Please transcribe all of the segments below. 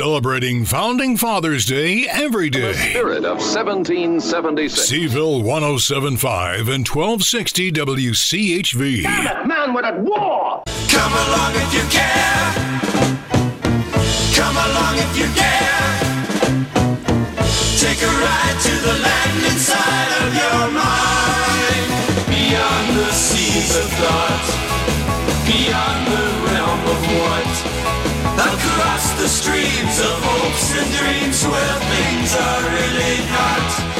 Celebrating Founding Fathers Day every day. Spirit of 1776. Seville 1075 and 1260 WCHV. Man, we're at war! Come along if you care. Come along if you dare. Take a ride to the land inside of your mind. Beyond the seas of thought. Beyond the realm of what. The streams of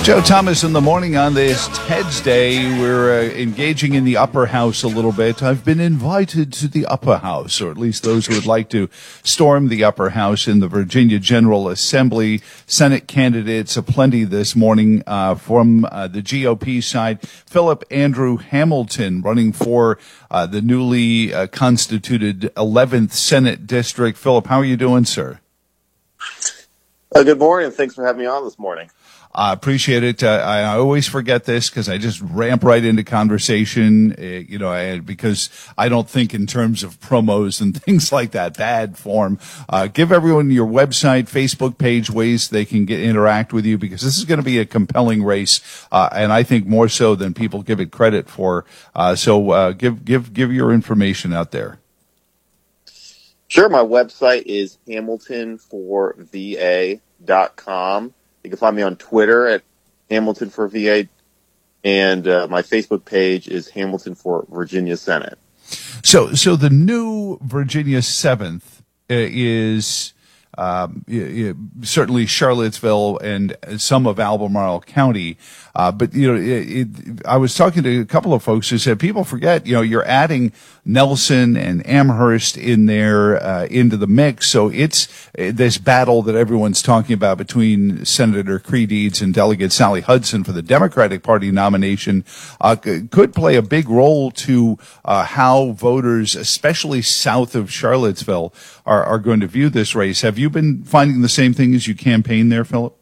Joe Thomas in the morning on this Ted's Day. We're uh, engaging in the upper house a little bit. I've been invited to the upper house, or at least those who would like to storm the upper house in the Virginia General Assembly. Senate candidates aplenty this morning uh, from uh, the GOP side. Philip Andrew Hamilton running for uh, the newly uh, constituted 11th Senate District. Philip, how are you doing, sir? Uh, good morning. Thanks for having me on this morning. I appreciate it. I, I always forget this because I just ramp right into conversation, uh, you know, I, because I don't think in terms of promos and things like that, bad form. Uh, give everyone your website, Facebook page, ways they can get interact with you because this is going to be a compelling race, uh, and I think more so than people give it credit for. Uh, so uh, give give give your information out there. Sure. My website is hamiltonforva.com. You can find me on Twitter at Hamilton for VA, and uh, my Facebook page is Hamilton for Virginia Senate. So, so the new Virginia seventh uh, is um, certainly Charlottesville and some of Albemarle County. Uh, but you know, it, it, I was talking to a couple of folks who said people forget. You know, you're adding Nelson and Amherst in there uh, into the mix, so it's uh, this battle that everyone's talking about between Senator Creigh Deeds and Delegate Sally Hudson for the Democratic Party nomination uh, could play a big role to uh, how voters, especially south of Charlottesville, are, are going to view this race. Have you been finding the same thing as you campaign there, Philip?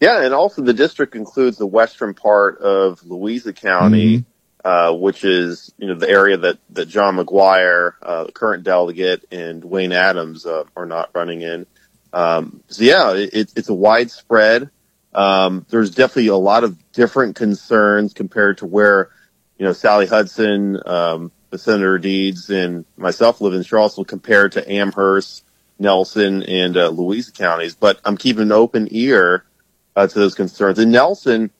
Yeah, and also the district includes the western part of Louisa County, uh, which is you know the area that that John McGuire, uh, the current delegate, and Wayne Adams uh, are not running in. Um, so yeah, it, it's a widespread. Um, there's definitely a lot of different concerns compared to where you know Sally Hudson, um, the Senator Deeds, and myself live in Charlottesville compared to Amherst, Nelson, and uh, Louisa counties. But I'm keeping an open ear uh, to those concerns. And Nelson,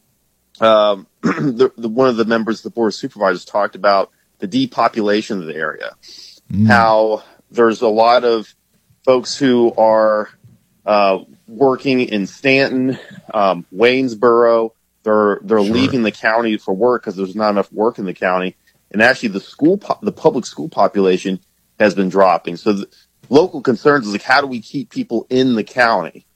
um, the, the, one of the members of the board of supervisors talked about the depopulation of the area, how there's a lot of folks who are uh, working in Staunton, um, Waynesboro. They're they're leaving the county for work because there's not enough work in the county, and actually the school po- the public school population has been dropping. So the local concerns is like how do we keep people in the county?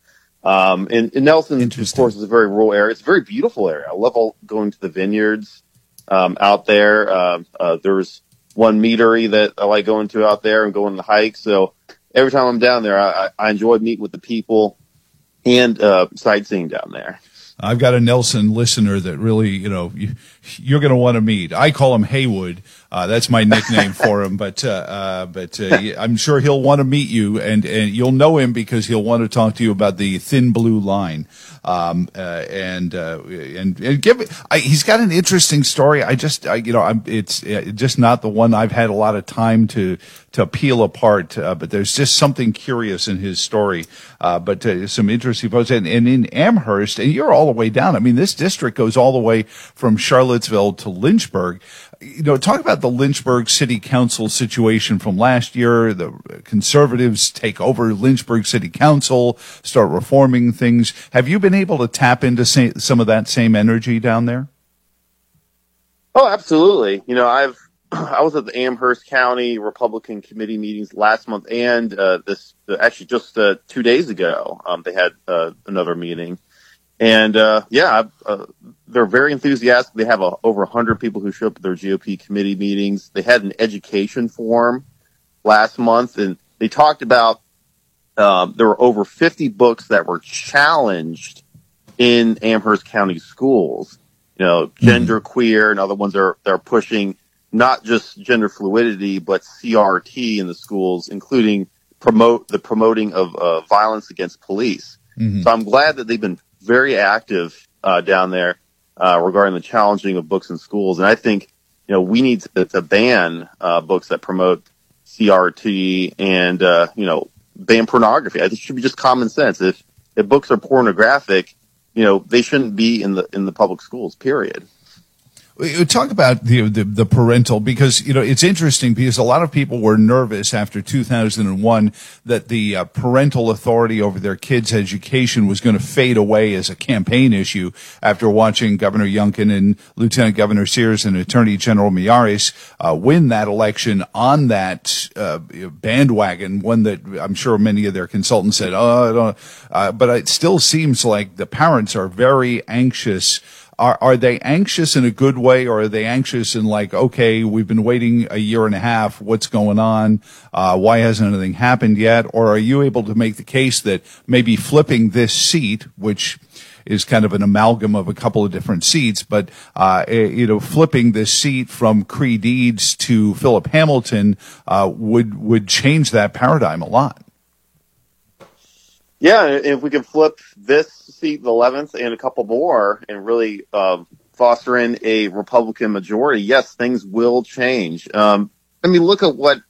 Um, and, and Nelson, of course, is a very rural area. It's a very beautiful area. I love all going to the vineyards um, out there. Um, uh, there's one meadery that I like going to out there and going on the hike. So every time I'm down there, I, I I enjoy meeting with the people and uh, sightseeing down there. I've got a Nelson listener that really, you know, you, you're going to want to meet. I call him Haywood. Uh, that's my nickname for him, but, uh, uh, but, uh, I'm sure he'll want to meet you and, and you'll know him because he'll want to talk to you about the thin blue line. Um, uh, and, uh, and, and give it, I, he's got an interesting story. I just, I, you know, I'm, it's just not the one I've had a lot of time to, to peel apart, uh, but there's just something curious in his story. Uh, but uh, some interesting posts. And, and in Amherst, and you're all the way down. I mean, this district goes all the way from Charlottesville to Lynchburg. You know, talk about the Lynchburg City Council situation from last year. The conservatives take over Lynchburg City Council, start reforming things. Have you been able to tap into some of that same energy down there? Oh, absolutely. You know, I've I was at the Amherst County Republican Committee meetings last month, and uh, this actually just uh, two days ago. Um, they had uh, another meeting, and uh, yeah, uh, they're very enthusiastic. They have uh over hundred people who show up at their GOP committee meetings. They had an education forum last month, and they talked about um, there were over fifty books that were challenged in Amherst County schools. You know, gender queer, and other ones are they're pushing not just gender fluidity, but CRT in the schools, including promote the promoting of uh, violence against police. So I'm glad that they've been very active uh, down there uh, regarding the challenging of books in schools. And I think you know we need to, to ban uh, books that promote CRT and uh, you know ban pornography. I think should be just common sense. If if books are pornographic, you know they shouldn't be in the in the public schools. Period. We Talk about the, the the parental because you know it's interesting because a lot of people were nervous after 2001 that the uh, parental authority over their kids' education was going to fade away as a campaign issue after watching Governor Youngkin and Lieutenant Governor Sears and Attorney General Miyares uh, win that election on that uh, bandwagon, one that I'm sure many of their consultants said, "Oh, I don't," uh, but it still seems like the parents are very anxious are are they anxious in a good way or are they anxious in like okay we've been waiting a year and a half what's going on uh, why hasn't anything happened yet or are you able to make the case that maybe flipping this seat which is kind of an amalgam of a couple of different seats, but uh, eh, you know, flipping this seat from Creigh Deeds to Philip Hamilton uh, would would change that paradigm a lot. Yeah, if we can flip this seat, the 11th, and a couple more, and really um, foster in a Republican majority, yes, things will change. Um, I mean, look at what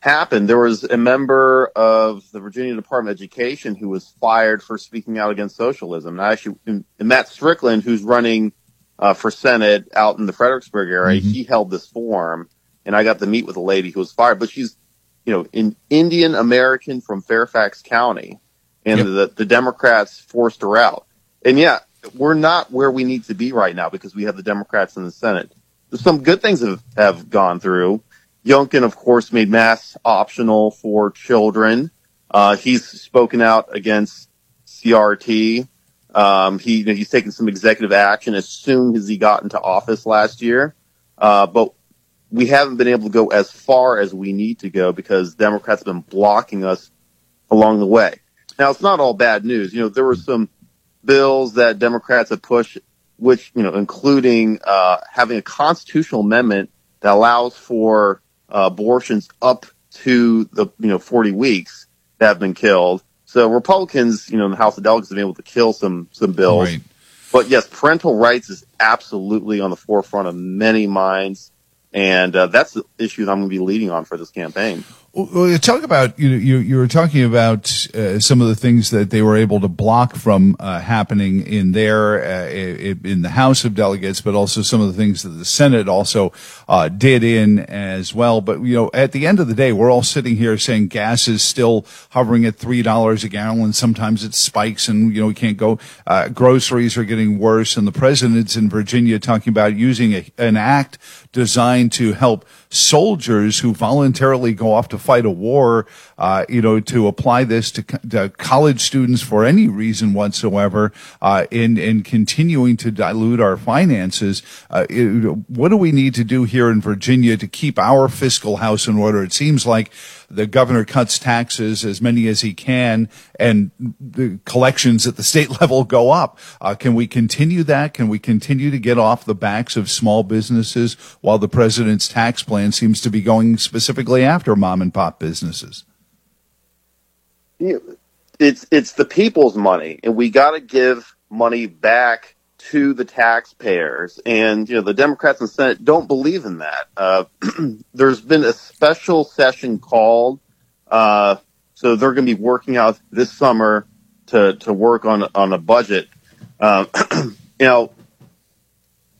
happened. There was a member of the Virginia Department of Education who was fired for speaking out against socialism. And actually, and Matt Strickland, who's running uh, for Senate out in the Fredericksburg area, he held this forum, and I got to meet with a lady who was fired, but she's, you know, an Indian American from Fairfax County and Yep. the, the Democrats forced her out. And yeah, we're not where we need to be right now because we have the Democrats in the Senate. Some good things have, have gone through. Youngkin, of course, made mass optional for children. Uh, he's spoken out against CRT. Um, he, you know, he's taken some executive action as soon as he got into office last year. Uh, but we haven't been able to go as far as we need to go because Democrats have been blocking us along the way. Now, it's not all bad news. You know, there were some bills that Democrats have pushed, which, you know, including uh, having a constitutional amendment that allows for uh, abortions up to the, you know, 40 weeks that have been killed. So Republicans, you know, in the House of Delegates have been able to kill some, some bills. Right. But yes, parental rights is absolutely on the forefront of many minds. And uh, that's the issue that I'm going to be leading on for this campaign. Well, talk about you you you were talking about uh, some of the things that they were able to block from uh, happening in there uh, in the House of Delegates, but also some of the things that the Senate also uh, did in as well. But you know, at the end of the day, we're all sitting here saying gas is still hovering at three dollars a gallon. Sometimes it spikes, and you know we can't go. Uh, groceries are getting worse, and the president's in Virginia talking about using a, an act designed to help soldiers who voluntarily go off to fight a war, uh, you know, to apply this to, co- to college students for any reason whatsoever, uh, in, in continuing to dilute our finances. Uh, it- what do we need to do here in Virginia to keep our fiscal house in order? It seems like the governor cuts taxes as many as he can and the collections at the state level go up. Uh, can we continue that? Can we continue to get off the backs of small businesses while the president's tax plan seems to be going specifically after mom and pop businesses? it's it's the people's money, and we got to give money back to the taxpayers. And you know, the Democrats in the Senate don't believe in that. Uh, there's been a special session called, uh, so they're going to be working out this summer to to work on on a budget. Um, you know,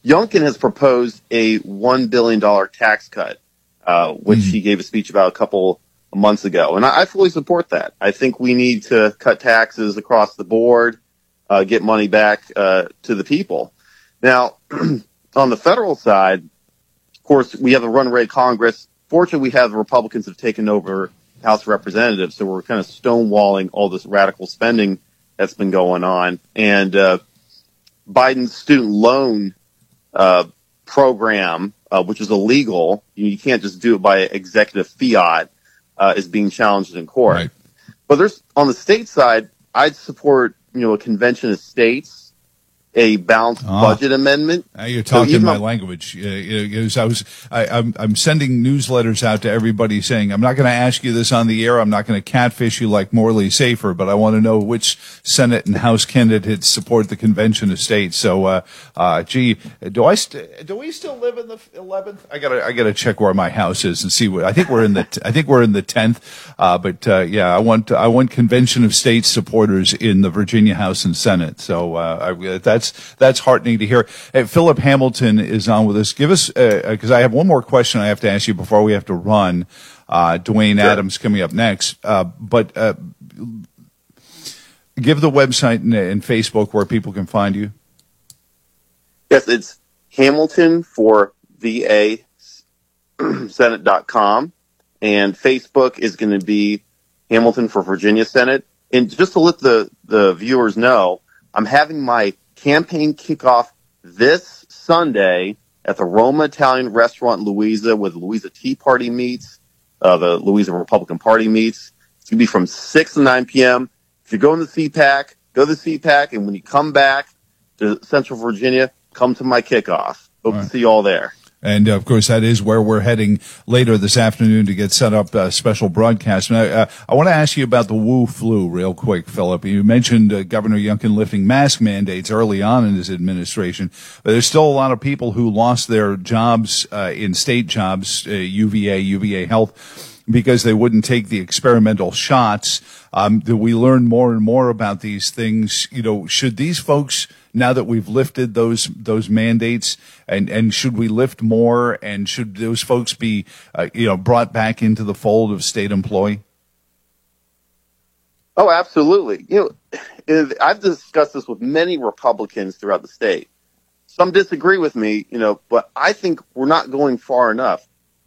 Youngkin has proposed a one billion dollar tax cut, uh, which he gave a speech about a couple months ago, and I, I fully support that. I think we need to cut taxes across the board, uh, get money back uh, to the people. Now, on the federal side, of course, we have a run runaway Congress. Fortunately, we have the Republicans have taken over House of Representatives, so we're kind of stonewalling all this radical spending that's been going on, and uh, Biden's student loan uh, program, uh, which is illegal. You, you can't just do it by executive fiat, uh, is being challenged in court. Right. But there's on the state side, I'd support you know a convention of states a balanced Ah. budget amendment. Now you're talking even my language. Uh, know, 'cause I was, I, I'm, I'm sending newsletters out to everybody saying, I'm not going to ask you this on the air. I'm not going to catfish you like Morley Safer, but I want to know which Senate and House candidates support the convention of states. So, uh, uh, gee, do I, st- do we still live in the 11th? I gotta, I gotta check where my house is and see what, I think we're in the, t- I think we're in the 10th. Uh, but, uh, yeah, I want, I want convention of states supporters in the Virginia House and Senate. So, uh, I, that's, that's heartening to hear. Hey, Philip Hamilton is on with us. Give us, uh, cause I have one more question I have to ask you before we have to run. Uh, Dwayne Adams coming up next. Uh, but, uh, give the website and, and Facebook where people can find you. Yes, it's Hamilton for VA Senate.com. And Facebook is going to be Hamilton for Virginia Senate. And just to let the, the viewers know, I'm having my campaign kickoff this Sunday at the Roma Italian Restaurant in Louisa with Louisa Tea Party meets, uh, the Louisa Republican Party meets. It's going to be from 6 to 9 p.m. If you're going to the CPAC, go to the CPAC. And when you come back to Central Virginia, come to my kickoff. Hope to see you all there. And of course, that is where we're heading later this afternoon to get set up a special broadcast. Now, uh, I want to ask you about the Wu flu real quick, Philip. You mentioned uh, Governor Youngkin lifting mask mandates early on in his administration, but there's still a lot of people who lost their jobs uh, in state jobs, uh, UVA, UVA Health because they wouldn't take the experimental shots. Um, that we learn more and more about these things. You know, should these folks now that we've lifted those those mandates, and and should we lift more, and should those folks be uh, you know brought back into the fold of state employee? Oh, absolutely. You know, I've discussed this with many Republicans throughout the state. Some disagree with me, you know, but I think we're not going far enough.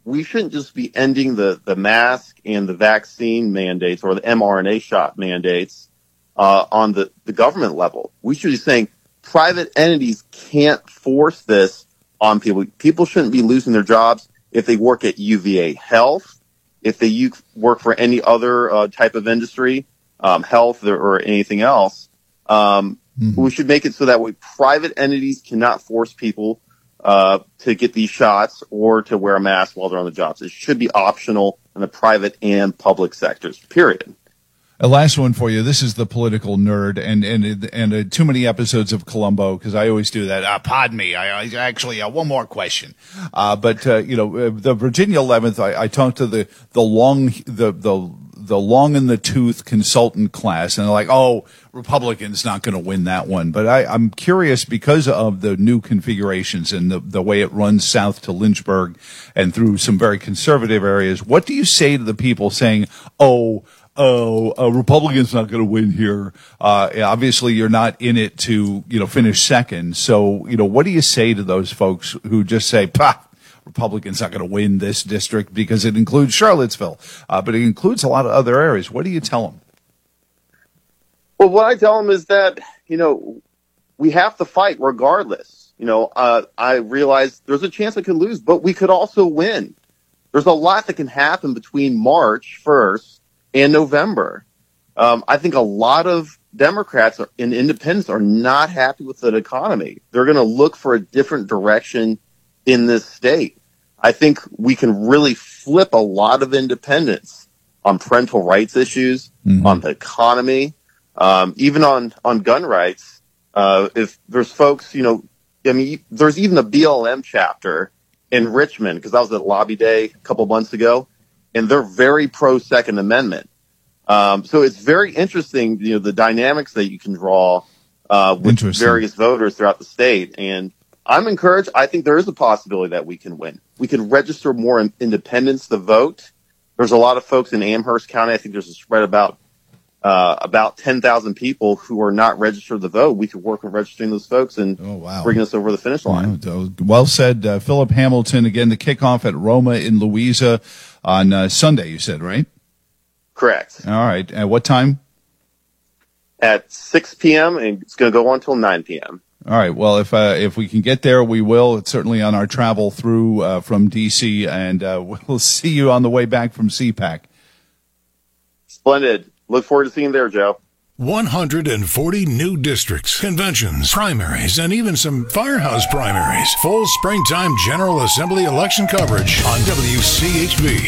We shouldn't just be ending the, the mask and the vaccine mandates or the mRNA shot mandates uh, on the, the government level. We should be saying private entities can't force this on people. People shouldn't be losing their jobs if they work at UVA Health, if they u- work for any other uh, type of industry, um, health or, or anything else. Um, We should make it so that way private entities cannot force people uh, to get these shots or to wear a mask while they're on the jobs. It should be optional in the private and public sectors. Period. A last one for you. This is the political nerd, and and and uh, too many episodes of Columbo because I always do that. Uh, pardon me. I, I actually uh, one more question. Uh, but uh, you know, uh, the Virginia 11th. I, I talked to the the long the the the long in the tooth consultant class, and they're like, "Oh, Republicans not going to win that one." But I, I'm curious because of the new configurations and the the way it runs south to Lynchburg and through some very conservative areas. What do you say to the people saying, "Oh"? oh, a Republican's not going to win here. Uh, obviously, you're not in it to, you know, finish second. So, you know, what do you say to those folks who just say, pah, Republicans not going to win this district because it includes Charlottesville, uh, but it includes a lot of other areas. What do you tell them? Well, what I tell them is that, you know, we have to fight regardless. You know, uh, I realize there's a chance I could lose, but we could also win. There's a lot that can happen between March 1st and November. Um, I think a lot of Democrats are, and independents are not happy with the economy. They're going to look for a different direction in this state. I think we can really flip a lot of independence on parental rights issues, on the economy, um, even on, on gun rights. Uh, if there's folks, you know, I mean, there's even a BLM chapter in Richmond because I was at Lobby Day a couple months ago, and they're very pro Second Amendment. Um, so it's very interesting, you know, the dynamics that you can draw uh, with various voters throughout the state. And I'm encouraged. I think there is a possibility that we can win. We can register more in- independents to vote. There's a lot of folks in Amherst County. I think there's a spread about uh, about 10,000 people who are not registered to vote. We could work on registering those folks and Oh, wow. bringing us over the finish line. Well said, uh, Philip Hamilton. Again, the kickoff at Roma in Louisa on uh, Sunday, you said, right? Correct. All right. At what time? At 6 p.m. and it's going to go on until 9 p.m. All right. Well, if uh, if we can get there, we will. It's certainly on our travel through uh, from DC, and uh, we'll see you on the way back from CPAC. Splendid. Look forward to seeing you there, Joe. 140 new districts, conventions, primaries, and even some firehouse primaries. Full springtime General Assembly election coverage on WCHV.